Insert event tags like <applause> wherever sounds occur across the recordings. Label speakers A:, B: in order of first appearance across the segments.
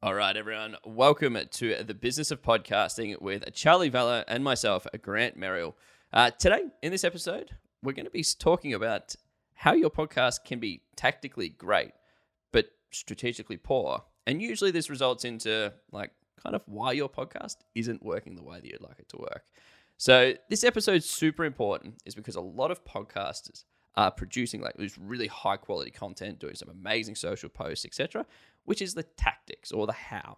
A: All right, everyone. Welcome to the business of podcasting with Charlie Vella and myself, Grant Merrill. Uh, today, in this episode, we're going to be talking about how your podcast can be tactically great, but strategically poor. And usually, this results into like kind of why your podcast isn't working the way that you'd like it to work. So, this episode's super important, is because a lot of podcasters are producing like this really high quality content, doing some amazing social posts, etc which is the tactics or the how.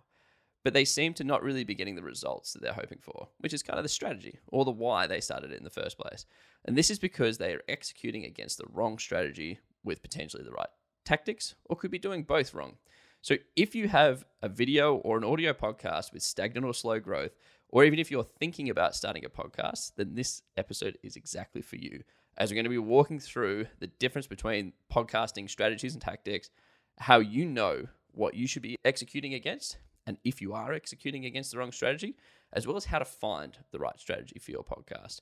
A: But they seem to not really be getting the results that they're hoping for, which is kind of the strategy or the why they started it in the first place. And this is because they are executing against the wrong strategy with potentially the right tactics, or could be doing both wrong. So if you have a video or an audio podcast with stagnant or slow growth, or even if you're thinking about starting a podcast, then this episode is exactly for you. As we're going to be walking through the difference between podcasting strategies and tactics, how you know what you should be executing against, and if you are executing against the wrong strategy, as well as how to find the right strategy for your podcast.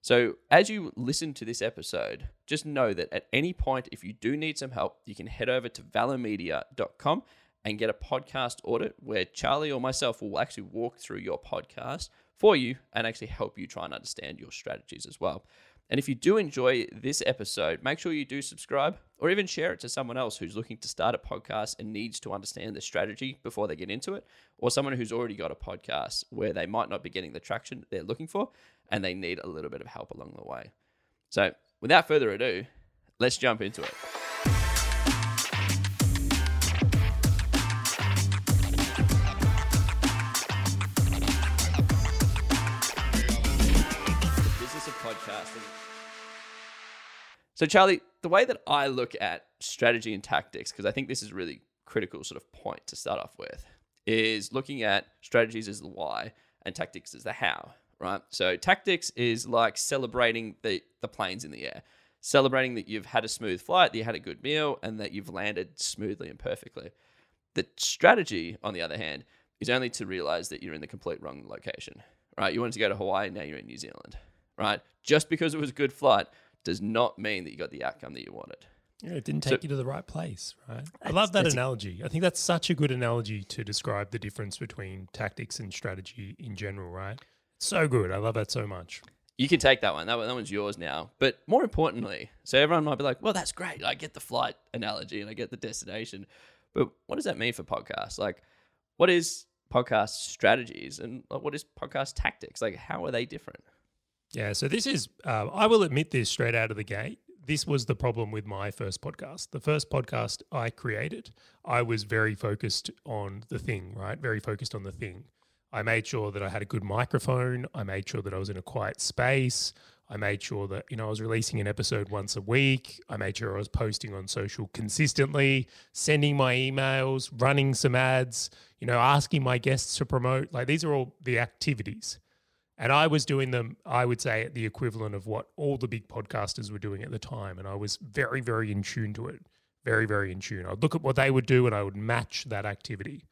A: So, as you listen to this episode, just know that at any point, if you do need some help, you can head over to valhermedia.com and get a podcast audit where Charlie or myself will actually walk through your podcast for you and actually help you try and understand your strategies as well. And if you do enjoy this episode, make sure you do subscribe or even share it to someone else who's looking to start a podcast and needs to understand the strategy before they get into it, or someone who's already got a podcast where they might not be getting the traction they're looking for and they need a little bit of help along the way. So, without further ado, let's jump into it. So, Charlie, the way that I look at strategy and tactics, because I think this is a really critical sort of point to start off with, is looking at strategies as the why and tactics as the how, right? So, tactics is like celebrating the, the planes in the air, celebrating that you've had a smooth flight, that you had a good meal, and that you've landed smoothly and perfectly. The strategy, on the other hand, is only to realize that you're in the complete wrong location, right? You wanted to go to Hawaii, now you're in New Zealand, right? Just because it was a good flight does not mean that you got the outcome that you wanted.
B: Yeah, it didn't take so, you to the right place, right? I love that analogy. I think that's such a good analogy to describe the difference between tactics and strategy in general, right? So good. I love that so much.
A: You can take that one. That, one. that one's yours now. But more importantly, so everyone might be like, well, that's great. I get the flight analogy and I get the destination. But what does that mean for podcasts? Like, what is podcast strategies and what is podcast tactics? Like, how are they different?
B: Yeah, so this is, uh, I will admit this straight out of the gate. This was the problem with my first podcast. The first podcast I created, I was very focused on the thing, right? Very focused on the thing. I made sure that I had a good microphone. I made sure that I was in a quiet space. I made sure that, you know, I was releasing an episode once a week. I made sure I was posting on social consistently, sending my emails, running some ads, you know, asking my guests to promote. Like these are all the activities. And I was doing them, I would say, at the equivalent of what all the big podcasters were doing at the time. And I was very, very in tune to it. Very, very in tune. I'd look at what they would do and I would match that activity.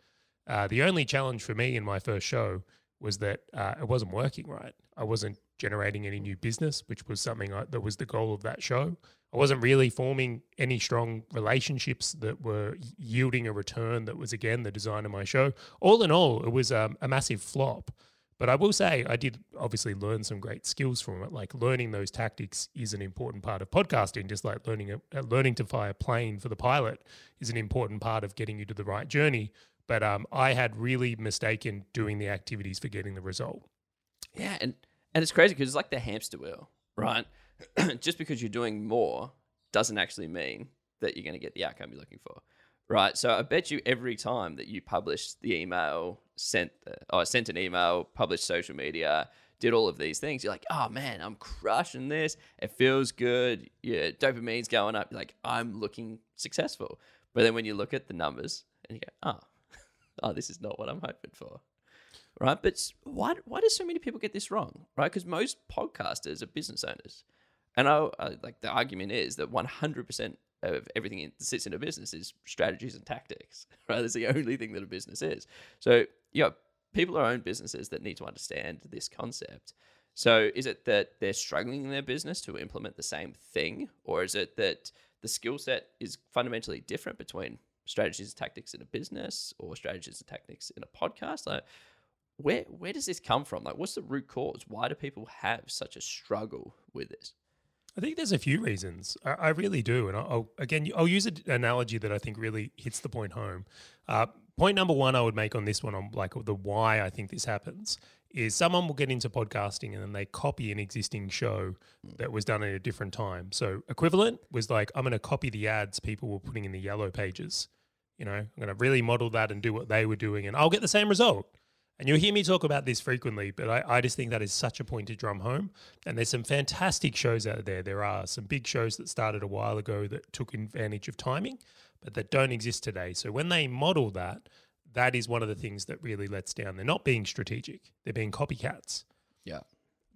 B: Uh, the only challenge for me in my first show was that uh, it wasn't working right. I wasn't generating any new business, which was something I, that was the goal of that show. I wasn't really forming any strong relationships that were yielding a return that was, again, the design of my show. All in all, it was um, a massive flop. But I will say, I did obviously learn some great skills from it. Like learning those tactics is an important part of podcasting, just like learning a, uh, learning to fly a plane for the pilot is an important part of getting you to the right journey. But um, I had really mistaken doing the activities for getting the result.
A: Yeah, and and it's crazy because it's like the hamster wheel, right? <clears throat> just because you're doing more doesn't actually mean that you're going to get the outcome you're looking for right? So I bet you every time that you published the email, sent the, or sent an email, published social media, did all of these things, you're like, oh man, I'm crushing this. It feels good. Yeah, dopamine's going up. You're like, I'm looking successful. But then when you look at the numbers and you go, oh, <laughs> oh, this is not what I'm hoping for. Right. But why, why do so many people get this wrong? Right. Because most podcasters are business owners. And I, I, like the argument is that 100% of everything that sits in a business is strategies and tactics, <laughs> right? That's the only thing that a business is. So, yeah, people are own businesses that need to understand this concept. So, is it that they're struggling in their business to implement the same thing, or is it that the skill set is fundamentally different between strategies and tactics in a business or strategies and tactics in a podcast? Like, where where does this come from? Like, what's the root cause? Why do people have such a struggle with this?
B: I think there's a few reasons. I, I really do, and I'll again I'll use an analogy that I think really hits the point home. Uh, point number one I would make on this one on like the why I think this happens is someone will get into podcasting and then they copy an existing show that was done at a different time. So equivalent was like I'm going to copy the ads people were putting in the yellow pages. You know, I'm going to really model that and do what they were doing, and I'll get the same result. And you'll hear me talk about this frequently, but I, I just think that is such a point to drum home. And there's some fantastic shows out there. There are some big shows that started a while ago that took advantage of timing, but that don't exist today. So when they model that, that is one of the things that really lets down. They're not being strategic, they're being copycats.
A: Yeah.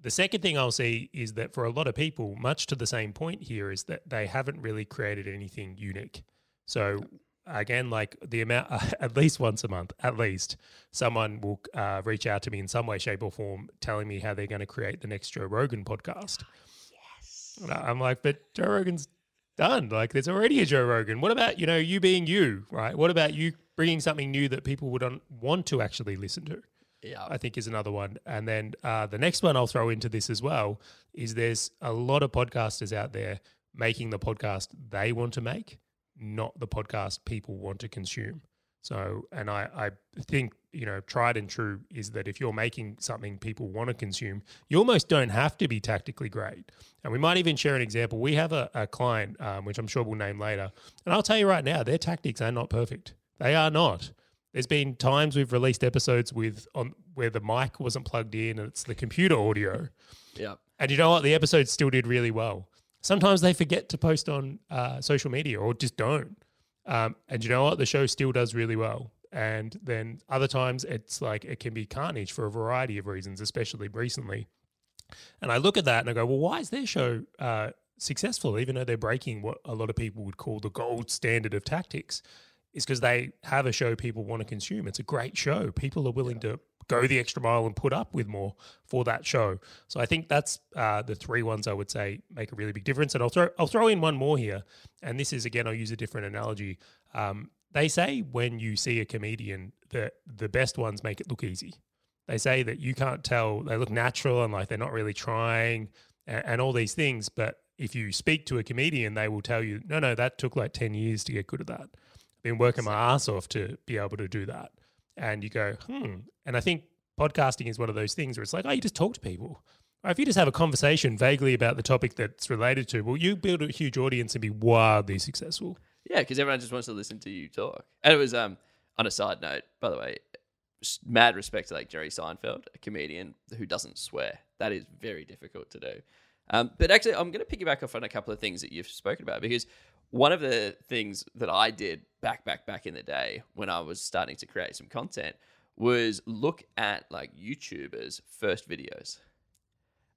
B: The second thing I'll see is that for a lot of people, much to the same point here, is that they haven't really created anything unique. So again, like the amount, <laughs> uh, at least once a month, at least, someone will uh, reach out to me in some way, shape, or form, telling me how they're going to create the next Joe Rogan podcast. <gasps> Yes. And I'm like, but Joe Rogan's done. Like, there's already a Joe Rogan. What about you know you being you, right? What about you bringing something new that people would un- want to actually listen to?
A: Yeah.
B: I think is another one. And then uh, the next one I'll throw into this as well is there's a lot of podcasters out there making the podcast they want to make not the podcast people want to consume. So, and I, I think, you know, tried and true is that if you're making something people want to consume, you almost don't have to be tactically great. And we might even share an example. We have a, a client, um, which I'm sure we'll name later. And I'll tell you right now, their tactics are not perfect. They are not. There's been times we've released episodes with on where the mic wasn't plugged in and it's the computer audio.
A: Yeah.
B: And you know what? The episode still did really well. Sometimes they forget to post on uh, social media or just don't. Um, and you know what? The show still does really well. And then other times it's like it can be carnage for a variety of reasons, especially recently. And I look at that and I go, well, why is their show uh, successful, even though they're breaking what a lot of people would call the gold standard of tactics? Is because they have a show people want to consume. It's a great show. People are willing yeah. to go the extra mile and put up with more for that show. So I think that's uh, the three ones I would say make a really big difference. And I'll throw I'll throw in one more here, and this is again I'll use a different analogy. Um, they say when you see a comedian that the best ones make it look easy. They say that you can't tell they look natural and like they're not really trying and, and all these things, but if you speak to a comedian, they will tell you, no, no, that took like 10 years to get good at that. I've been working my ass off to be able to do that and you go, hmm. And I think podcasting is one of those things where it's like, oh, you just talk to people. Or if you just have a conversation vaguely about the topic that's related to, well, you build a huge audience and be wildly successful.
A: Yeah, because everyone just wants to listen to you talk. And it was um on a side note, by the way, mad respect to like Jerry Seinfeld, a comedian who doesn't swear. That is very difficult to do. Um, but actually, I'm going to piggyback off on a couple of things that you've spoken about because one of the things that I did back, back, back in the day when I was starting to create some content was look at like YouTubers' first videos.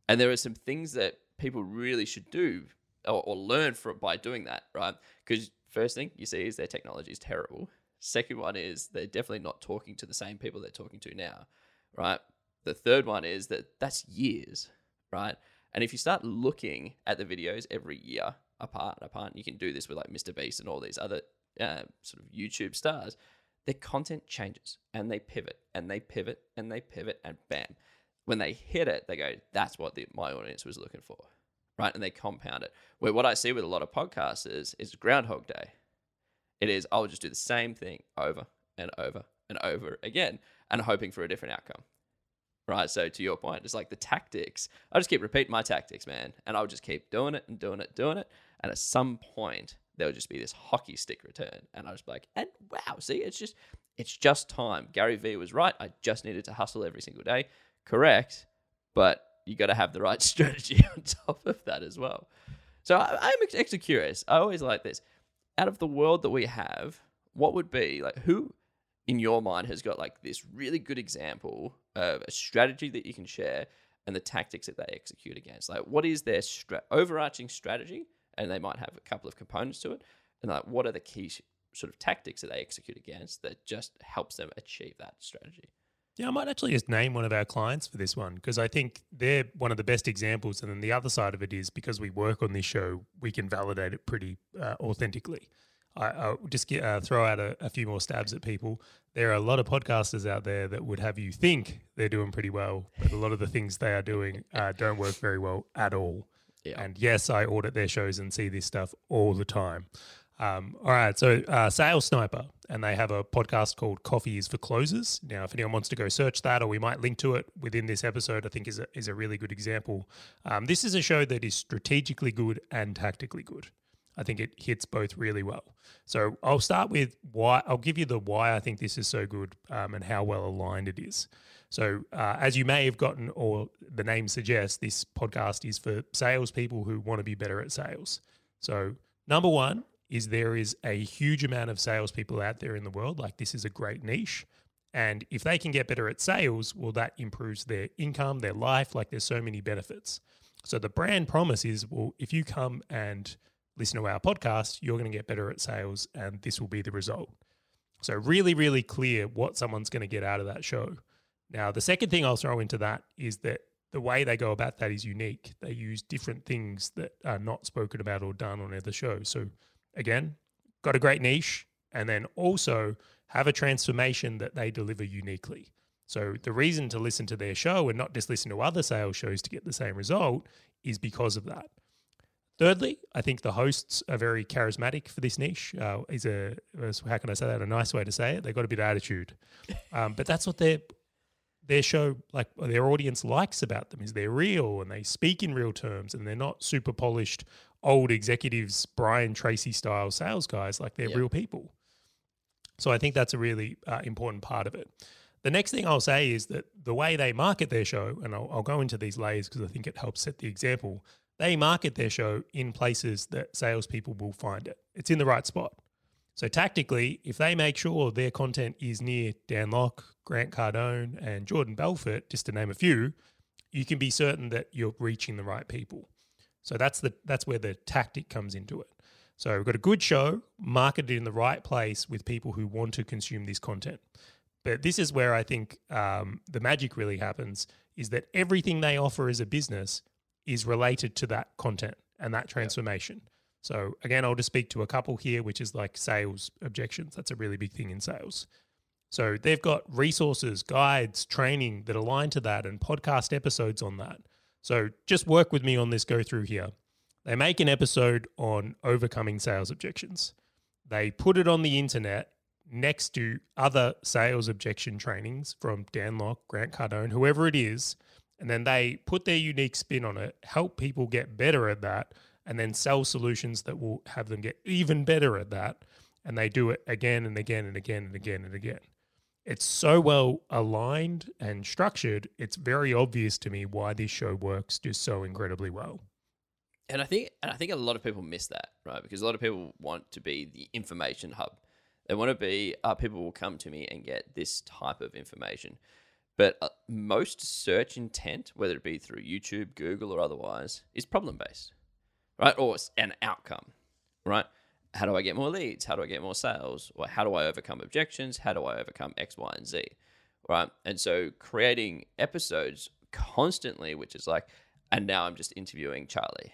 A: And there are some things that people really should do or, or learn from by doing that, right? Because first thing you see is their technology is terrible. Second one is they're definitely not talking to the same people they're talking to now, right? The third one is that that's years, right? And if you start looking at the videos every year apart and apart. And you can do this with like Mr. Beast and all these other uh, sort of YouTube stars. Their content changes and they pivot and they pivot and they pivot and bam. When they hit it, they go, that's what the, my audience was looking for. Right. And they compound it. Where what I see with a lot of podcasters is Groundhog Day. It is, I'll just do the same thing over and over and over again and hoping for a different outcome right? So to your point, it's like the tactics. I just keep repeating my tactics, man, and I'll just keep doing it and doing it, doing it, and at some point, there'll just be this hockey stick return. And I was like, and wow, see, it's just it's just time. Gary Vee was right. I just needed to hustle every single day. Correct. But you got to have the right <laughs> strategy on top of that as well. So I, I'm actually curious. I always like this. Out of the world that we have, what would be like who in your mind has got like this really good example of a strategy that you can share and the tactics that they execute against? Like, what is their stra- overarching strategy and they might have a couple of components to it. And like, what are the key sort of tactics that they execute against that just helps them achieve that strategy?
B: Yeah, I might actually just name one of our clients for this one because I think they're one of the best examples. And then the other side of it is because we work on this show, we can validate it pretty uh, authentically. I, I'll just get, uh, throw out a, a few more stabs at people. There are a lot of podcasters out there that would have you think they're doing pretty well, but a lot of the things they are doing uh, don't work very well at all.
A: Yeah.
B: And yes, I audit their shows and see this stuff all the time. Um, all right, so uh, Sales Sniper, and they have a podcast called Coffee is for Closers. Now, if anyone wants to go search that, or we might link to it within this episode, I think is a, is a really good example. Um, this is a show that is strategically good and tactically good. I think it hits both really well. So I'll start with why. I'll give you the why I think this is so good um, and how well aligned it is. So, uh, as you may have gotten, or the name suggests, this podcast is for salespeople who want to be better at sales. So, number one is there is a huge amount of salespeople out there in the world. Like, this is a great niche. And if they can get better at sales, well, that improves their income, their life. Like, there's so many benefits. So, the brand promise is well, if you come and listen to our podcast, you're going to get better at sales, and this will be the result. So, really, really clear what someone's going to get out of that show. Now, the second thing I'll throw into that is that the way they go about that is unique. They use different things that are not spoken about or done on other shows. So, again, got a great niche, and then also have a transformation that they deliver uniquely. So, the reason to listen to their show and not just listen to other sales shows to get the same result is because of that. Thirdly, I think the hosts are very charismatic for this niche. Uh, is a how can I say that? A nice way to say it. They've got a bit of attitude, um, but that's what their their show, like their audience, likes about them. Is they're real and they speak in real terms, and they're not super polished old executives, Brian Tracy style sales guys. Like they're
A: Yeah.
B: real people. So I think that's a really uh, important part of it. The next thing I'll say is that the way they market their show, and I'll, I'll go into these layers because I think it helps set the example. They market their show in places that salespeople will find it. It's in the right spot. So tactically, if they make sure their content is near Dan Lok, Grant Cardone, and Jordan Belfort, just to name a few, you can be certain that you're reaching the right people. So that's the that's where the tactic comes into it. So we've got a good show, marketed in the right place with people who want to consume this content. But this is where I think um, the magic really happens: is that everything they offer as a business is related to that content and that transformation. So again, I'll just speak to a couple here, which is like sales objections. That's a really big thing in sales. So they've got resources, guides, training that align to that, and podcast episodes on that. So just work with me on this go through here. They make an episode on overcoming sales objections. They put it on the internet next to other sales objection trainings from Dan Lok, Grant Cardone, whoever it is, and then they put their unique spin on it, help people get better at that, and then sell solutions that will have them get even better at that. And they do it again and again and again and again and again. It's so well aligned and structured, it's very obvious to me why this show works just so incredibly well.
A: And I think and I think a lot of people miss that, right? Because a lot of people want to be the information hub. They want to be uh, people will come to me and get this type of information. But uh, most search intent, whether it be through YouTube, Google, or otherwise, is problem based, right? Or an outcome, right? How do I get more leads? How do I get more sales? Or how do I overcome objections? How do I overcome X, Y, and Z? Right. And so creating episodes constantly, which is like, and now I'm just interviewing Charlie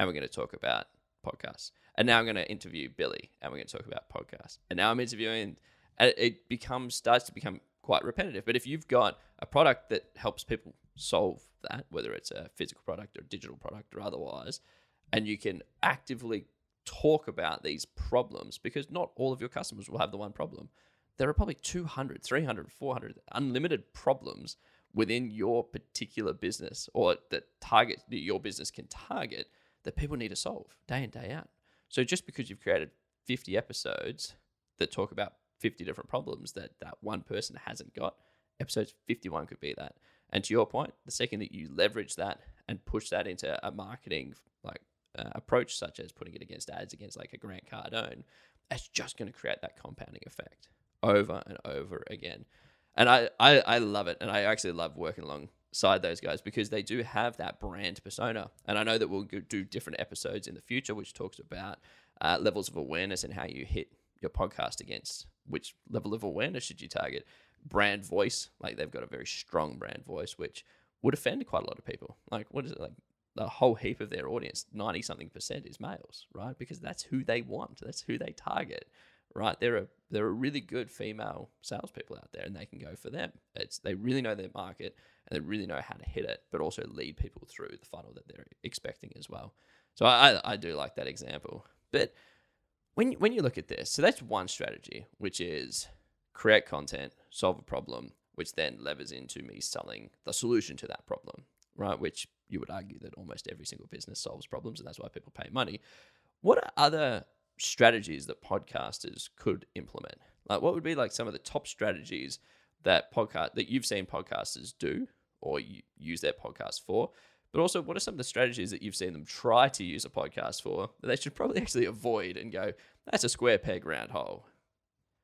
A: and we're going to talk about podcasts. And now I'm going to interview Billy, and we're going to talk about podcasts. And now I'm interviewing, and it becomes starts to become quite repetitive. But if you've got a product that helps people solve that, whether it's a physical product or a digital product or otherwise, and you can actively talk about these problems, because not all of your customers will have the one problem. There are probably 200, 300, 400 unlimited problems within your particular business or that target that your business can target that people need to solve day in day out. So just because you've created 50 episodes that talk about 50 different problems that that one person hasn't got, episodes 51 could be that. And to your point, the second that you leverage that and push that into a marketing like uh, approach, such as putting it against ads against like a Grant Cardone, it's just going to create that compounding effect over and over again. And I, I, I love it. And I actually love working alongside those guys because they do have that brand persona. And I know that we'll do different episodes in the future, which talks about uh, levels of awareness and how you hit your podcast against which level of awareness should you target. Brand voice, like they've got a very strong brand voice, which would offend quite a lot of people. Like, what is it like? a whole heap of their audience, 90 something percent is males, right? Because that's who they want. That's who they target, right? There are there are really good female salespeople out there and they can go for them. It's they really know their market and they really know how to hit it, but also lead people through the funnel that they're expecting as well. So I, I do like that example. But when when you look at this, so that's one strategy, which is create content, solve a problem, which then levers into me selling the solution to that problem, right? Which you would argue that almost every single business solves problems, and that's why people pay money. What are other strategies that podcasters could implement? Like, what would be like some of the top strategies that podcast that you've seen podcasters do or use their podcast for? But also, what are some of the strategies that you've seen them try to use a podcast for that they should probably <laughs> actually avoid and go, that's a square peg round hole?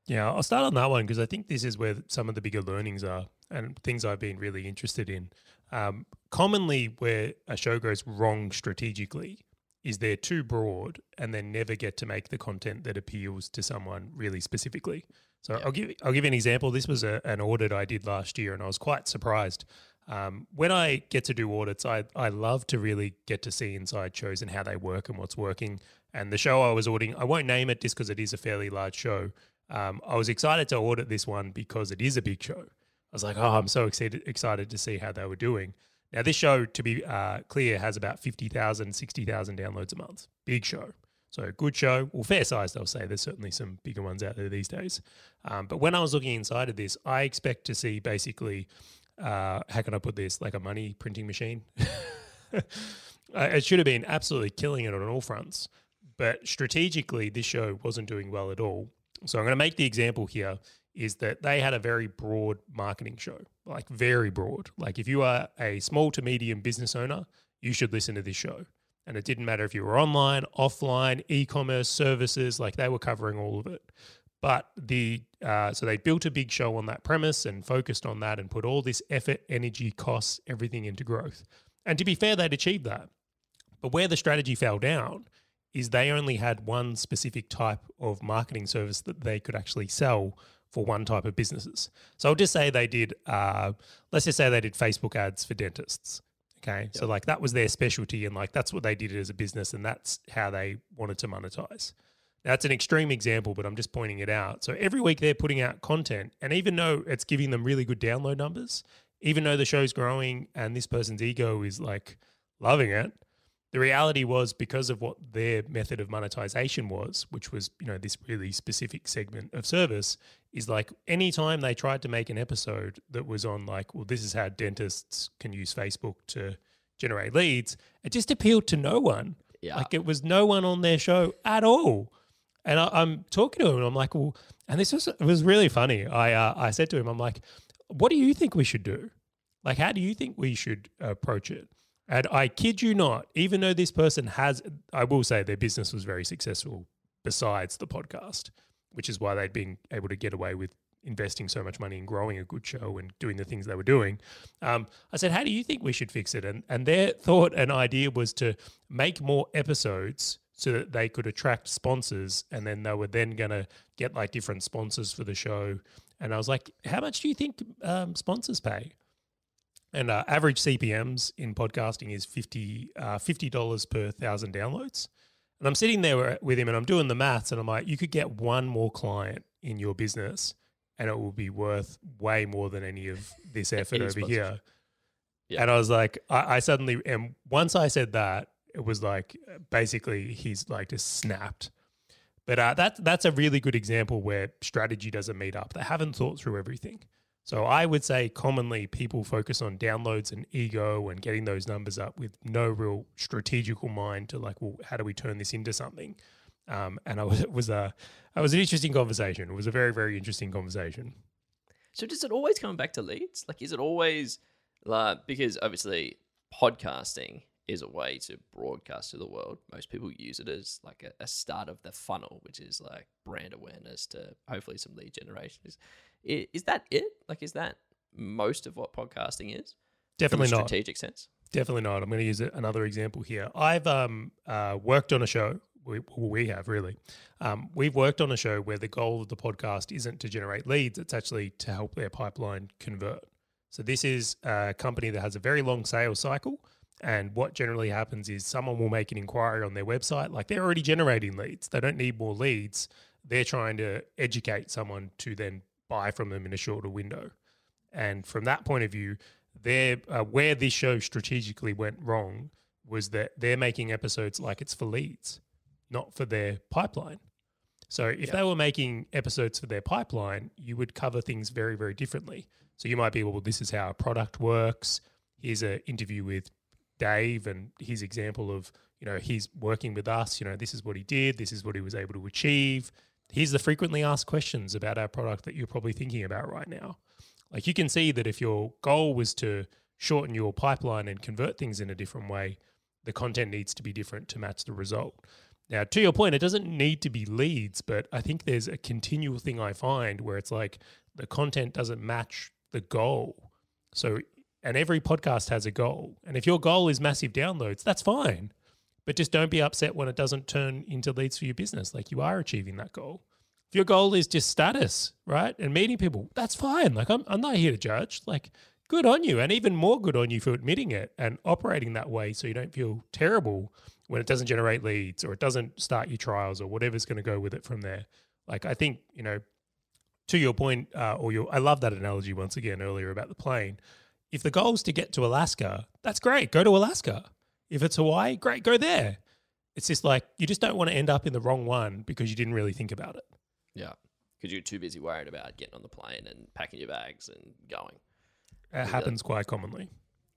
B: Yeah, I'll start on that one because I think this is where some of the bigger learnings are and things I've been really interested in. Um, commonly, where a show goes wrong strategically is they're too broad and they never get to make the content that appeals to someone really specifically. So yeah. I'll give I'll give you an example. This was a, an audit I did last year, and I was quite surprised. Um, when I get to do audits, I I love to really get to see inside shows and how they work and what's working. And the show I was auditing, I won't name it just because it is a fairly large show. Um, I was excited to audit this one because it is a big show. I was like, oh, I'm so excited excited to see how they were doing. Now, this show, to be uh, clear, has about 50,000, 60,000 downloads a month. Big show. So, good show. Well, fair size, they'll say. There's certainly some bigger ones out there these days. Um, but when I was looking inside of this, I expect to see basically, uh, how can I put this, like a money printing machine. <laughs> it should have been absolutely killing it on all fronts. But strategically, this show wasn't doing well at all. So, I'm going to make the example here is that they had a very broad marketing show, like very broad. Like if you are a small to medium business owner, you should listen to this show. And it didn't matter if you were online, offline, e-commerce, services, like they were covering all of it. But the uh, so they built a big show on that premise and focused on that and put all this effort, energy, costs, everything into growth. And to be fair, they'd achieved that. But where the strategy fell down is they only had one specific type of marketing service that they could actually sell for one type of businesses. So I'll just say they did, uh, let's just say they did Facebook ads for dentists. Okay. Yep. So like that was their specialty and like that's what they did as a business and that's how they wanted to monetize. That's an extreme example, but I'm just pointing it out. So every week they're putting out content and even though it's giving them really good download numbers, even though the show's growing and this person's ego is like loving it, the reality was because of what their method of monetization was, which was, you know, this really specific segment of service, is like anytime they tried to make an episode that was on like, well, this is how dentists can use Facebook to generate leads, it just appealed to no one. Yeah. Like it was no one on their show at all. And I, am talking to him and I'm like, well, and this was it was really funny. I uh, I said to him, I'm like, what do you think we should do? Like, how do you think we should approach it? And I kid you not, even though this person has, I will say their business was very successful besides the podcast, which is why they'd been able to get away with investing so much money in growing a good show and doing the things they were doing. Um, I said, How do you think we should fix it? And, and their thought and idea was to make more episodes so that they could attract sponsors and then they were then going to get like different sponsors for the show. And I was like, How much do you think um, sponsors pay? And uh, average CPMS in podcasting is 50 uh, $50 per thousand downloads. And I'm sitting there with him and I'm doing the maths and I'm like, you could get one more client in your business and it will be worth way more than any of this <laughs> effort over here. Yeah. And I was like, I, I suddenly, and once I said that, it was like basically he's like just snapped. But uh, that that's a really good example where strategy doesn't meet up. They haven't thought through everything. So I would say commonly people focus on downloads and ego and getting those numbers up with no real strategical mind to like, well, how do we turn this into something? Um, and I was, it was a, it was an interesting conversation. It was a very, very interesting conversation.
A: So does it always come back to leads? Like, is it always like, because obviously podcasting is a way to broadcast to the world. Most people use it as like a, a start of the funnel, which is like brand awareness to hopefully some lead generation. Is, is that it? Like, is that most of what podcasting is?
B: Definitely not.
A: Strategic sense.
B: Definitely not. I'm going to use another example here. I've um, uh, worked on a show. We, we have really. Um, we've worked on a show where the goal of the podcast isn't to generate leads; it's actually to help their pipeline convert. So this is a company that has a very long sales cycle, And what generally happens is someone will make an inquiry on their website, like they're already generating leads. They don't need more leads. They're trying to educate someone to then buy from them in a shorter window. And from that point of view, they uh, where this show strategically went wrong was that they're making episodes like it's for leads, not for their pipeline. So if they were making episodes for their pipeline, you would cover things very, very differently. So you might be, well, this is how a product works. Here's an interview with Dave and his example of, you know, he's working with us. You know, this is what he did. This is what he was able to achieve. Here's the frequently asked questions about our product that you're probably thinking about right now. Like you can see that if your goal was to shorten your pipeline and convert things in a different way, the content needs to be different to match the result. Now, to your point, it doesn't need to be leads, but I think there's a continual thing I find where it's like the content doesn't match the goal. So, and every podcast has a goal. And if your goal is massive downloads, that's fine. But just don't be upset when it doesn't turn into leads for your business. Like you are achieving that goal. If your goal is just status, right? And meeting people, that's fine. Like I'm, I'm not here to judge. Like good on you. And even more good on you for admitting it and operating that way so you don't feel terrible when it doesn't generate leads or it doesn't start your trials or whatever's going to go with it from there. Like I think you know, to your point, uh, or your I love that analogy once again earlier about the plane. If the goal is to get to Alaska, that's great. Go to Alaska. If it's Hawaii, great. Go there. It's just like you just don't want to end up in the wrong one because you didn't really think about it.
A: Yeah, because you're too busy worried about getting on the plane and packing your bags and going.
B: It happens quite commonly.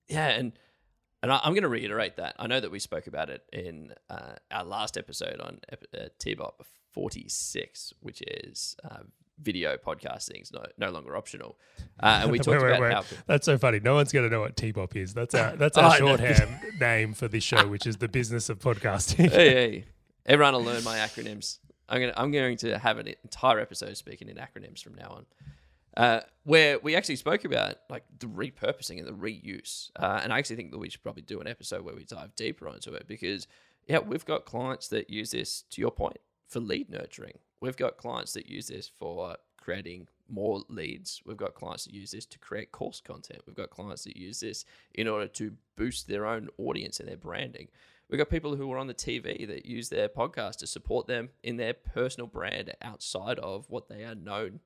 A: Yeah, and and I, am going to reiterate that. I know that we spoke about it in uh, our last episode on uh, TBOP 46, which is uh, video podcasting is no, no longer optional. Uh, and we <laughs> talked wait, wait, about wait. how
B: that's so funny. No one's going to know what T-Bop is. That's our that's <laughs> our oh, shorthand <laughs> name for this show, which is the business of podcasting.
A: hey, hey. everyone will learn my acronyms. I'm going to, I'm going to have an entire episode speaking in acronyms from now on uh, where we actually spoke about like the repurposing and the reuse. Uh, and I actually think that we should probably do an episode where we dive deeper into it because, yeah, we've got clients that use this, to your point, for lead nurturing. We've got clients that use this for creating more leads. We've got clients that use this to create course content. We've got clients that use this in order to boost their own audience and their branding. We've got people who are on the TV that use their podcast to support them in their personal brand outside of what they are known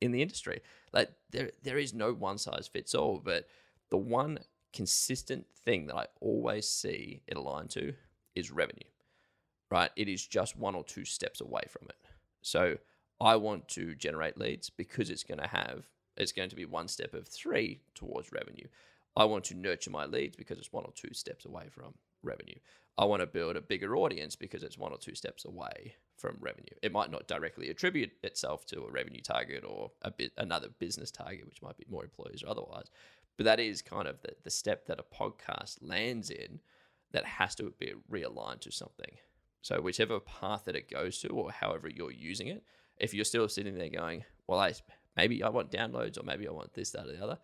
A: in the industry. Like there there is no one size fits all, but the one consistent thing that I always see it aligned to is revenue. Right? It is just one or two steps away from it. So I want to generate leads because it's going to have it's going to be one step of three towards revenue. I want to nurture my leads because it's one or two steps away from revenue. I want to build a bigger audience because it's one or two steps away from revenue. It might not directly attribute itself to a revenue target or a bit another business target, which might be more employees or otherwise. But that is kind of the, the step that a podcast lands in that has to be realigned to something. So whichever path that it goes to or however you're using it, if you're still sitting there going, well, I maybe I want downloads or maybe I want this, that, or the other,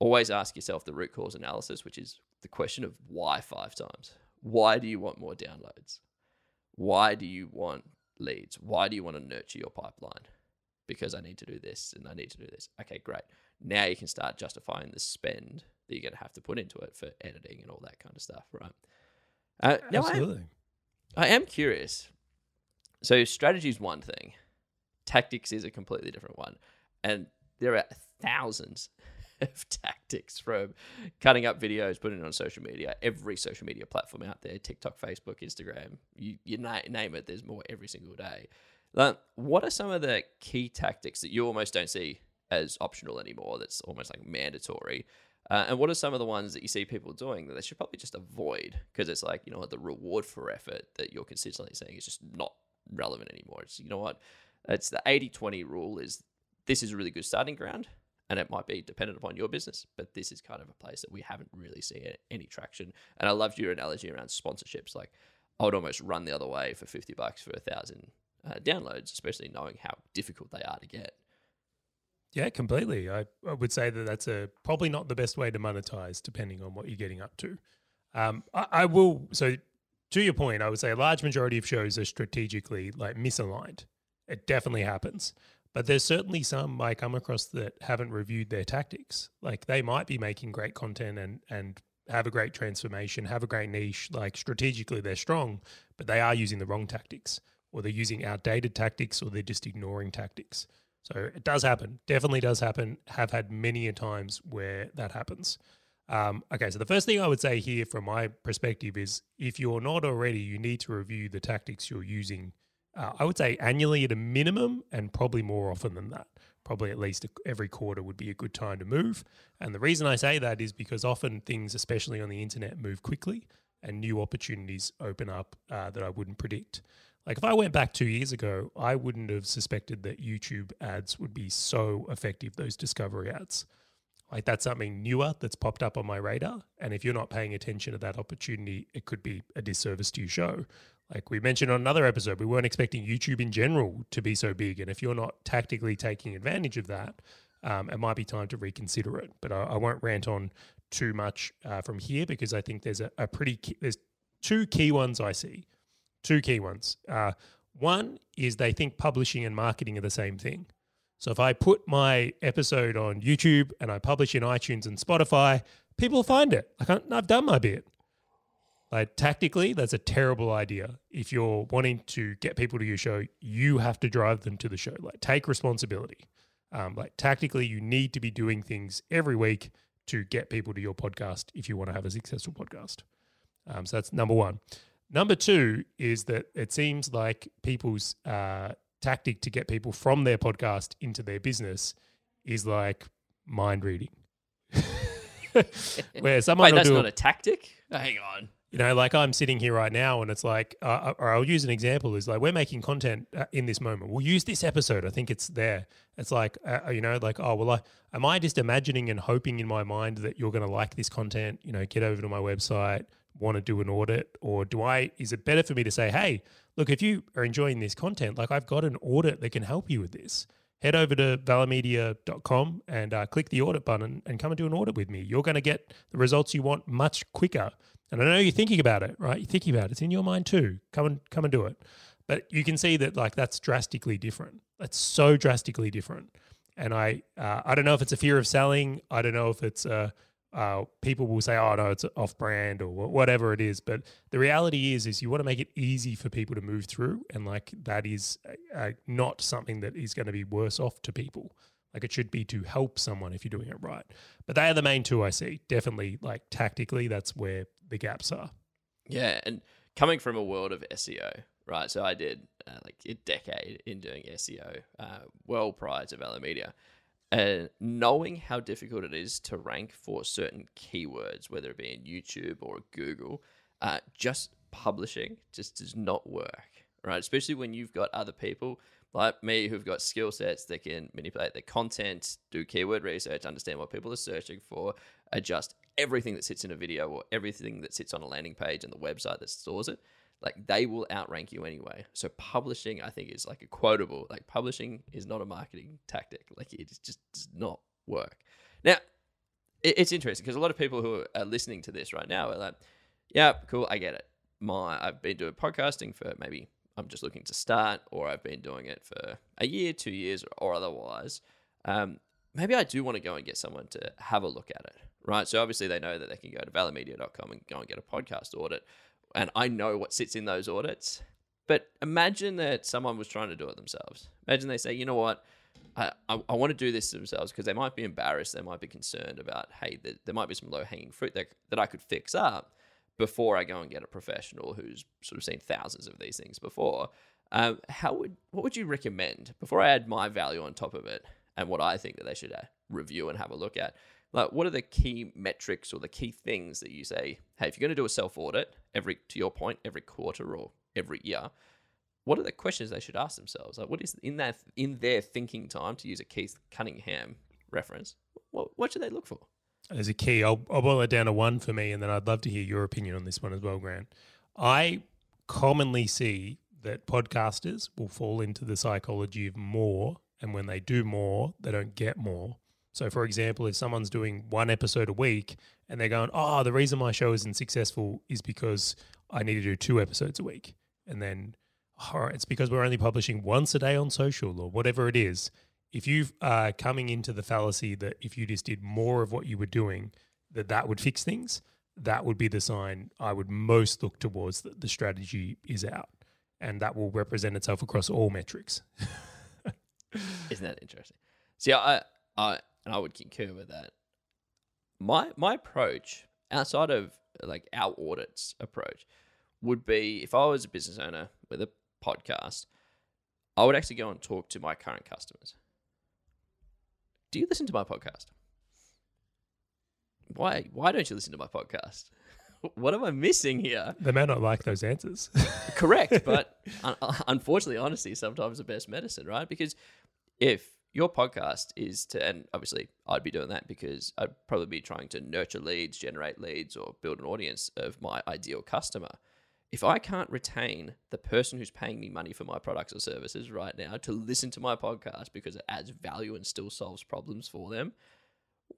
A: always ask yourself the root cause analysis, which is the question of why five times. Why do you want more downloads? Why do you want leads? Why do you want to nurture your pipeline? Because I need to do this and I need to do this. Okay, great. Now you can start justifying the spend that you're going to have to put into it for editing and all that kind of stuff, right? Uh, Absolutely. I I am curious. So strategy is one thing, tactics is a completely different one, and there are thousands <laughs> of tactics from cutting up videos, putting it on social media, every social media platform out there TikTok, Facebook, Instagram, you, you na- name it, there's more every single day. Like, what are some of the key tactics that you almost don't see as optional anymore, that's almost like mandatory? Uh, and what are some of the ones that you see people doing that they should probably just avoid because it's like, you know, the reward for effort that you're consistently saying is just not relevant anymore. It's, you know what? It's the 80 20 rule is this is a really good starting ground and it might be dependent upon your business, but this is kind of a place that we haven't really seen any traction. And I loved your analogy around sponsorships. Like, I would almost run the other way for 50 bucks for a thousand uh, downloads, especially knowing how difficult they are to get.
B: Yeah, completely. I, I would say that that's a probably not the best way to monetize, depending on what you're getting up to. Um, I, I will. So, to your point, I would say a large majority of shows are strategically like misaligned. It definitely happens. But there's certainly some I come across that haven't reviewed their tactics. Like they might be making great content and and have a great transformation, have a great niche, like strategically they're strong, but they are using the wrong tactics or they're using outdated tactics or they're just ignoring tactics. So it does happen, definitely does happen. Have had many a times where that happens. Um, okay, so the first thing I would say here from my perspective is if you're not already, you need to review the tactics you're using. Uh, I would say annually at a minimum and probably more often than that. Probably at least every quarter would be a good time to move. And the reason I say that is because often things, especially on the internet, move quickly and new opportunities open up uh, that I wouldn't predict. Like if I went back two years ago, I wouldn't have suspected that YouTube ads would be so effective, those discovery ads. Like that's something newer that's popped up on my radar. And if you're not paying attention to that opportunity, it could be a disservice to your show. Like we mentioned on another episode, we weren't expecting YouTube in general to be so big. And if you're not tactically taking advantage of that, um, it might be time to reconsider it. But I, I won't rant on too much uh, from here because I think there's a, a pretty key, there's two key ones I see. Two key ones. Uh, one is they think publishing and marketing are the same thing. So if I put my episode on YouTube and I publish in iTunes and Spotify, people find it. I can't, I've done my bit. Like tactically, that's a terrible idea. If you're wanting to get people to your show, you have to drive them to the show. Like take responsibility. Um, like tactically, you need to be doing things every week to get people to your podcast if you want to have a successful podcast. Um, so that's number one. Number two is that it seems like people's uh, tactic to get people from their podcast into their business is like mind reading. <laughs> Where someone
A: Wait, that's
B: do
A: not a tactic. Hang on.
B: You know, like I'm sitting here right now, and it's like, uh, uh, or I'll use an example: is like we're making content uh, in this moment. We'll use this episode. I think it's there. It's like, uh, uh you know, like, oh well, I, am I just imagining and hoping in my mind that you're going to like this content? You know, get over to my website, want to do an audit, or do I? Is it better for me to say, hey, look, if you are enjoying this content, like I've got an audit that can help you with this. Head over to valhermedia.com and uh, click the audit button and come and do an audit with me. You're going to get the results you want much quicker. And I know you're thinking about it, right? You're thinking about it. It's in your mind too. Come and come and do it. But you can see that like that's drastically different. That's so drastically different. And I uh, I don't know if it's a fear of selling. I don't know if it's uh, uh, people will say, "Oh no, it's off brand" or whatever it is. But the reality is, is you want to make it easy for people to move through, and like that is uh, not something that is going to be worse off to people. Like it should be to help someone if you're doing it right. But they are the main two I see. Definitely, like tactically, that's where the gaps are.
A: Yeah, and coming from a world of SEO, right? So I did uh, like a decade in doing SEO, uh, well prior to Valher Media and knowing how difficult it is to rank for certain keywords, whether it be in YouTube or Google, uh, just publishing just does not work, right? Especially when you've got other people like me who've got skill sets that can manipulate their content, do keyword research, understand what people are searching for, adjust everything that sits in a video or everything that sits on a landing page and the website that stores it like they will outrank you anyway. So publishing, I think, is like a quotable. Like publishing is not a marketing tactic. Like it just does not work. Now, it's interesting because a lot of people who are listening to this right now are like, "Yeah, cool, I get it. My I've been doing podcasting for maybe I'm just looking to start, or I've been doing it for a year, two years, or otherwise. Um, maybe I do want to go and get someone to have a look at it, right? So obviously they know that they can go to valhermedia.com and go and get a podcast audit and I know what sits in those audits. But imagine that someone was trying to do it themselves. Imagine they say, you know what, I, I, I want to do this themselves because they might be embarrassed. They might be concerned about, hey, there, there might be some low hanging fruit that, that I could fix up before I go and get a professional who's sort of seen thousands of these things before. Um, how would what would you recommend before I add my value on top of it and what I think that they should uh, review and have a look at? Like what are the key metrics or the key things that you say hey if you're going to do a self audit every to your point every quarter or every year what are the questions they should ask themselves? Like what is in that in their thinking time to use a keith cunningham reference what, what should they look for?
B: As a key. I'll, I'll boil it down to one for me and then i'd love to hear your opinion on this one as well grant. I commonly see that podcasters will fall into the psychology of more and when they do more they don't get more so, for example, if someone's doing one episode a week and they're going, oh, the reason my show isn't successful is because I need to do two episodes a week. And then, right, it's because we're only publishing once a day on social or whatever it is. If you are coming into the fallacy that if you just did more of what you were doing, that that would fix things, that would be the sign I would most look towards that the strategy is out. And that will represent itself across all metrics. <laughs>
A: Isn't that interesting? See, I, I, and I would concur with that. My my approach outside of like our audits approach would be if I was a business owner with a podcast, I would actually go and talk to my current customers. Do you listen to my podcast? Why why don't you listen to my podcast? <laughs> What am I missing here?
B: They may not like those answers.
A: Correct, but <laughs> un- unfortunately, honesty is sometimes the best medicine, right? Because if your podcast is to, and obviously I'd be doing that because I'd probably be trying to nurture leads, generate leads, or build an audience of my ideal customer. If I can't retain the person who's paying me money for my products or services right now to listen to my podcast because it adds value and still solves problems for them,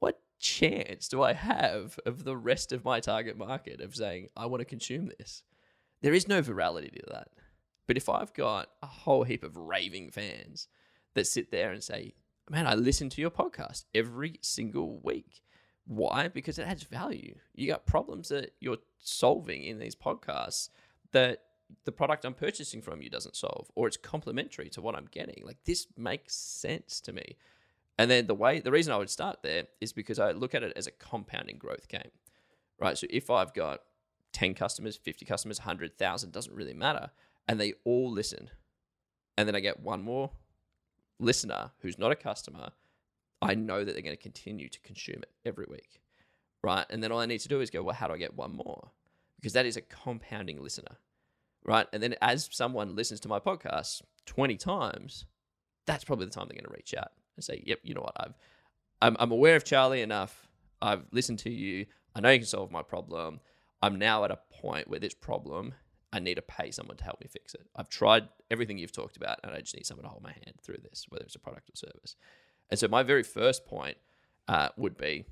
A: what chance do I have of the rest of my target market of saying, I want to consume this? There is no virality to that. But if I've got a whole heap of raving fans that sit there and say, Man, I listen to your podcast every single week. Why? Because it adds value. You got problems that you're solving in these podcasts that the product I'm purchasing from you doesn't solve, or it's complementary to what I'm getting. Like this makes sense to me. And then the way, the reason I would start there is because I look at it as a compounding growth game, right? So if I've got 10 customers, 50 customers, 100,000, doesn't really matter. And they all listen. And then I get one more listener who's not a customer. I know that they're going to continue to consume it every week, right? And then all I need to do is go, well, how do I get one more? Because that is a compounding listener, right? And then as someone listens to my podcast 20 times, that's probably the time they're going to reach out and say, "Yep, you know what? I've I'm, I'm aware of Charlie enough. I've listened to you. I know you can solve my problem. I'm now at a point where this problem I need to pay someone to help me fix it. I've tried everything you've talked about, and I just need someone to hold my hand through this, whether it's a product or service. And so my very first point uh, would be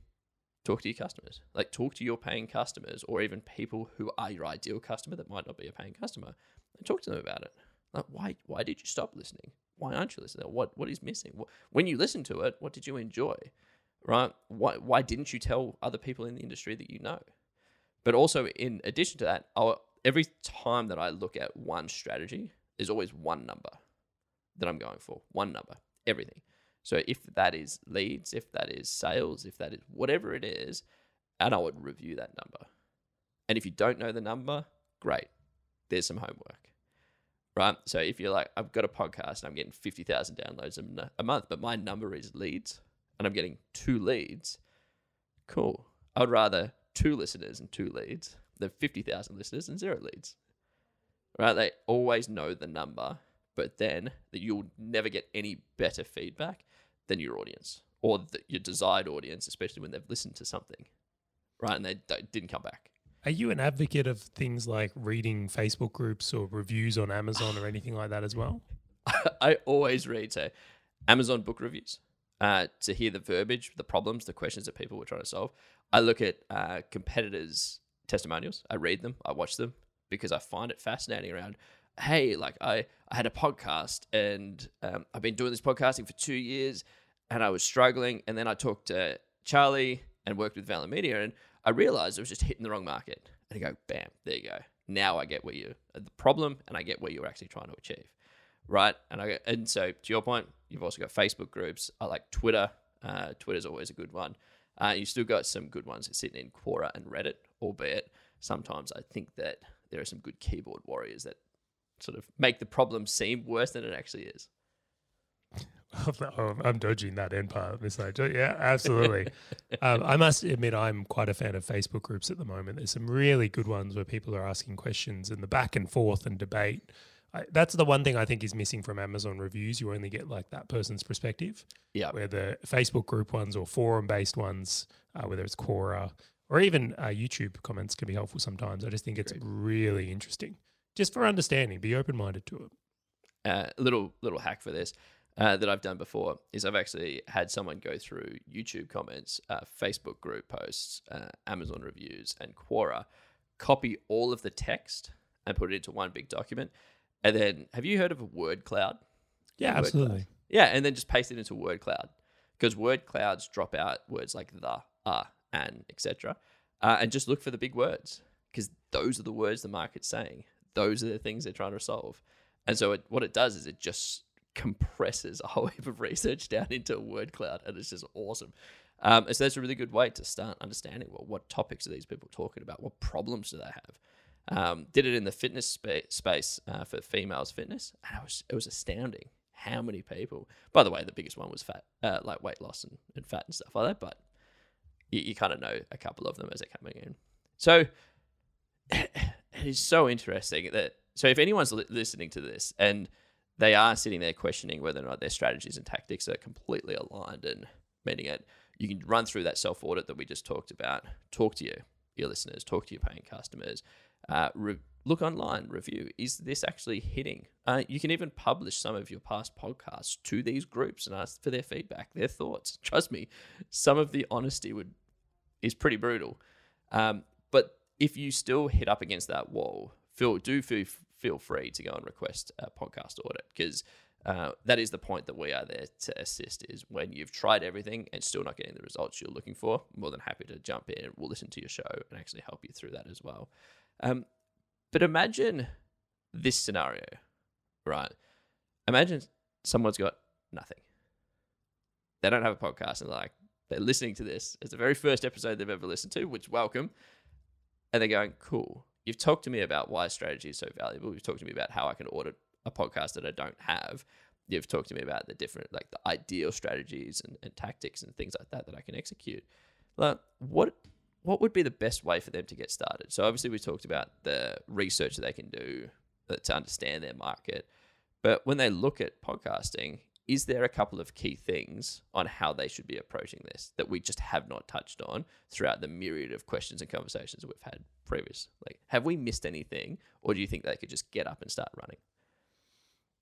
A: talk to your customers. Like talk to your paying customers, or even people who are your ideal customer that might not be a paying customer, and talk to them about it. Like why why did you stop listening? why aren't you listening? What what is missing? When you listen to it, what did you enjoy? Right? Why why didn't you tell other people in the industry that you know? But also, in addition to that, I'll, every time that I look at one strategy, there's always one number that I'm going for. One number, everything. So if that is leads, if that is sales, if that is whatever it is, and I would review that number. And if you don't know the number, great. There's some homework right? So if you're like, I've got a podcast and I'm getting 50,000 downloads a month, but my number is leads and I'm getting two leads, cool. I would rather two listeners and two leads than 50,000 listeners and zero leads, right? They always know the number, but then that you'll never get any better feedback than your audience or the, your desired audience, especially when they've listened to something, right? And they, they didn't come back.
B: Are you an advocate of things like reading Facebook groups or reviews on Amazon or anything like that as well? <laughs>
A: I always read so Amazon book reviews uh, to hear the verbiage, the problems, the questions that people were trying to solve. I look at uh, competitors' testimonials. I read them. I watch them because I find it fascinating. Around, hey, like I I had a podcast and um, I've been doing this podcasting for two years and I was struggling, and then I talked to Charlie and worked with Valher Media and I realized I was just hitting the wrong market. And I go, bam, there you go. Now I get where you the problem, and I get where you're actually trying to achieve, right? And I go, and so to your point, you've also got Facebook groups. I like Twitter. Uh, Twitter's always a good one. Uh, you still got some good ones sitting in Quora and Reddit, albeit sometimes I think that there are some good keyboard warriors that sort of make the problem seem worse than it actually is. <laughs>
B: I'm dodging that end part, Miss Nigel. Yeah, absolutely. <laughs> um, I must admit, I'm quite a fan of Facebook groups at the moment. There's some really good ones where people are asking questions and the back and forth and debate. I, that's the one thing I think is missing from Amazon reviews. You only get like that person's perspective.
A: Yeah.
B: Where the Facebook group ones or forum based ones, uh, whether it's Quora or even uh, YouTube comments, can be helpful sometimes. I just think it's Great. really interesting, just for understanding. Be open minded to it.
A: A uh, little little hack for this uh, that I've done before is I've actually had someone go through YouTube comments, uh, Facebook group posts, uh, Amazon reviews, and Quora, copy all of the text and put it into one big document. And then, have you heard of a word cloud?
B: Yeah, word absolutely.
A: Cloud? Yeah, and then just paste it into word cloud because word clouds drop out words like the, uh, and etc. uh, and just look for the big words because those are the words the market's saying. Those are the things they're trying to solve. And so it, what it does is it just compresses a whole <laughs> heap of research down into a word cloud, and it's just awesome. Um, and so that's a really good way to start understanding well, what topics are these people talking about? What problems do they have? Um, did it in the fitness spa- space uh, for females fitness, and it was it was astounding how many people. By the way, the biggest one was fat, uh, like weight loss and, and fat and stuff like that. But you, you kind of know a couple of them as they're coming in. So <coughs> it is so interesting that so if anyone's li- listening to this and they are sitting there questioning whether or not their strategies and tactics are completely aligned and meaning it, you can run through that self audit that we just talked about. Talk to your your listeners, talk to your paying customers, uh, re- look online, review. Is this actually hitting? Uh, you can even publish some of your past podcasts to these groups and ask for their feedback, their thoughts. <laughs> Trust me, some of the honesty would is pretty brutal. Um, but if you still hit up against that wall, feel do feel feel free to go and request a podcast audit because uh, that is the point that we are there to assist is when you've tried everything and still not getting the results you're looking for more than happy to jump in we'll listen to your show and actually help you through that as well um, but imagine this scenario right imagine someone's got nothing they don't have a podcast and like they're listening to this it's the very first episode they've ever listened to which welcome and they're going cool you've talked to me about why strategy is so valuable. You've talked to me about how I can audit a podcast that I don't have. You've talked to me about the different, like the ideal strategies and, and tactics and things like that that I can execute. Like, what what would be the best way for them to get started? So obviously we talked about the research that they can do uh, to understand their market, but when they look at podcasting, is there a couple of key things on how they should be approaching this that we just have not touched on throughout the myriad of questions and conversations we've had previous? Like, have we missed anything, or do you think they could just get up and start running?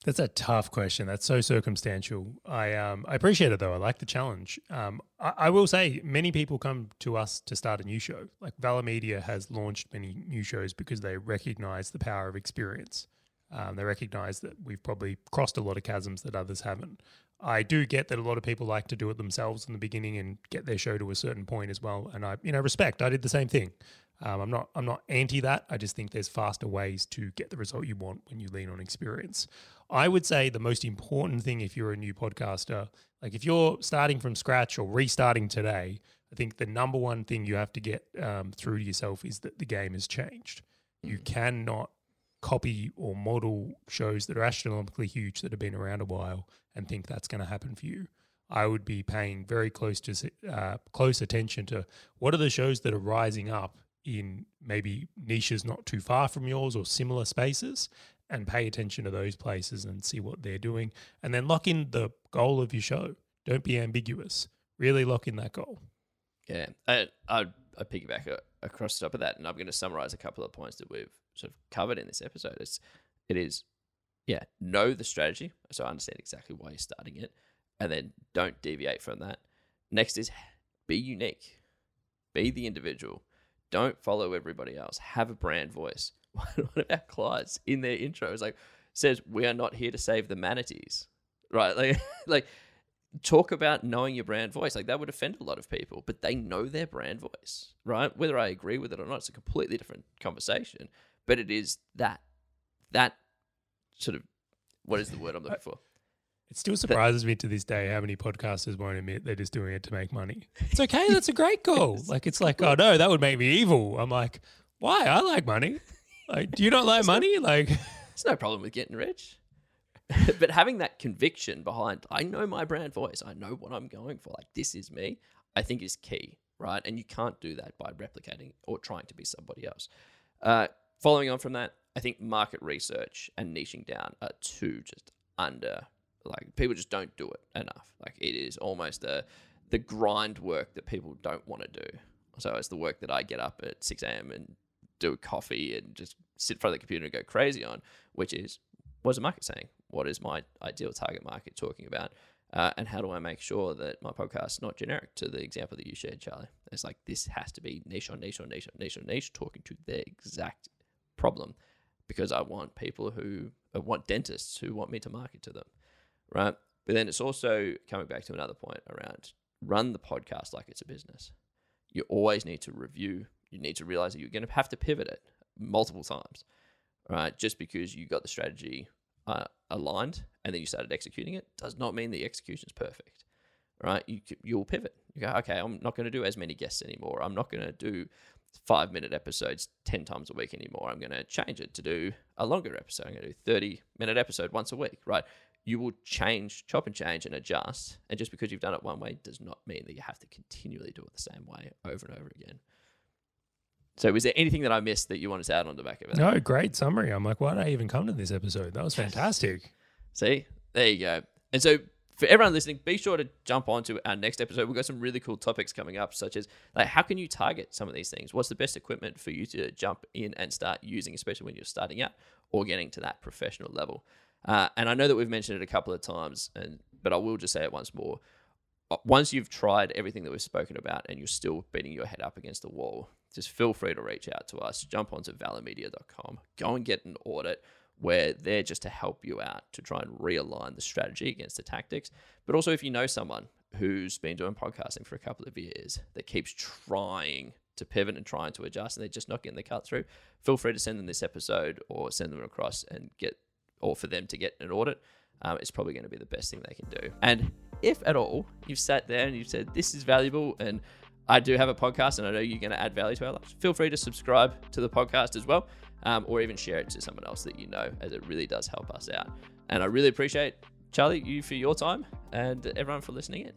B: That's a tough question. That's so circumstantial. I um I appreciate it though. I like the challenge. Um, I, I will say many people come to us to start a new show. Like Valher Media has launched many new shows because they recognize the power of experience. Um, they recognize that we've probably crossed a lot of chasms that others haven't. I do get that a lot of people like to do it themselves in the beginning and get their show to a certain point as well. And I, you know, respect. I did the same thing. Um, I'm not. I'm not anti that. I just think there's faster ways to get the result you want when you lean on experience. I would say the most important thing if you're a new podcaster, like if you're starting from scratch or restarting today, I think the number one thing you have to get um, through to yourself is that the game has changed. You cannot copy or model shows that are astronomically huge that have been around a while and think that's going to happen for you. I would be paying very close to uh, close attention to what are the shows that are rising up in maybe niches not too far from yours or similar spaces, and pay attention to those places and see what they're doing, and then lock in the goal of your show. Don't be ambiguous. Really lock in that goal.
A: Yeah, I I, I piggyback across the top of that, and I'm going to summarize a couple of points that we've sort of covered in this episode. It's it is yeah, know the strategy, so I understand exactly why you're starting it, and then don't deviate from that. Next is be unique, be the individual. Don't follow everybody else. Have a brand voice. <laughs> One of our clients in their intro is like says, "We are not here to save the manatees," right? Like, <laughs> like talk about knowing your brand voice. Like that would offend a lot of people, but they know their brand voice, right? Whether I agree with it or not, it's a completely different conversation. But it is that that sort of what is the word I'm looking <laughs> for?
B: It still surprises me to this day how many podcasters won't admit they're just doing it to make money. It's okay, that's a great goal. like it's like, oh no, that would make me evil. I'm like, why? I like money. Like, do you not like money? Like, <laughs>
A: There's no problem with getting rich. <laughs> but having that conviction behind, I know my brand voice, I know what I'm going for, like this is me, I think is key, right? And you can't do that by replicating or trying to be somebody else. Uh, following on from that, I think market research and niching down are two just under, like people just don't do it enough. Like it is almost the the grind work that people don't want to do. So it's the work that I get up at 6 a.m. and do a coffee and just sit in front of the computer and go crazy on, which is what is the market saying? What is my ideal target market talking about? Uh, and how do I make sure that my podcast is not generic to the example that you shared, Charlie? It's like this has to be niche on niche on niche on niche on niche, talking to their exact problem because I want people who I want dentists who want me to market to them, right? But then it's also coming back to another point around run the podcast like it's a business. You always need to review you need to realize that you're going to have to pivot it multiple times, right? Just because you got the strategy uh, aligned and then you started executing it does not mean the execution is perfect, right? You you'll pivot. You go, okay, I'm not going to do as many guests anymore. I'm not going to do five minute episodes 10 times a week anymore. I'm going to change it to do a longer episode. I'm going to do 30 minute episode once a week, right? You will change, chop and change and adjust. And just because you've done it one way does not mean that you have to continually do it the same way over and over again. So, was there anything that I missed that you wanted to add on the back of it?
B: No, great summary. I'm like, why did I even come to this episode? That was fantastic.
A: See, there you go. And so, for everyone listening, be sure to jump on to our next episode. We've got some really cool topics coming up, such as like how can you target some of these things? What's the best equipment for you to jump in and start using, especially when you're starting out or getting to that professional level? Uh, and I know that we've mentioned it a couple of times, and but I will just say it once more. Uh, once you've tried everything that we've spoken about and you're still beating your head up against the wall, just feel free to reach out to us. Jump onto valhermedia.com, go and get an audit where they're just to help you out to try and realign the strategy against the tactics. But also, if you know someone who's been doing podcasting for a couple of years that keeps trying to pivot and trying to adjust and they're just not getting the cut through, feel free to send them this episode or send them across and get, or for them to get an audit. Um, it's probably going to be the best thing they can do. And if at all you've sat there and you've said, This is valuable and I do have a podcast and I know you're going to add value to our lives, feel free to subscribe to the podcast as well, um, or even share it to someone else that you know, as it really does help us out. And I really appreciate, Charlie, you for your time and everyone for listening in.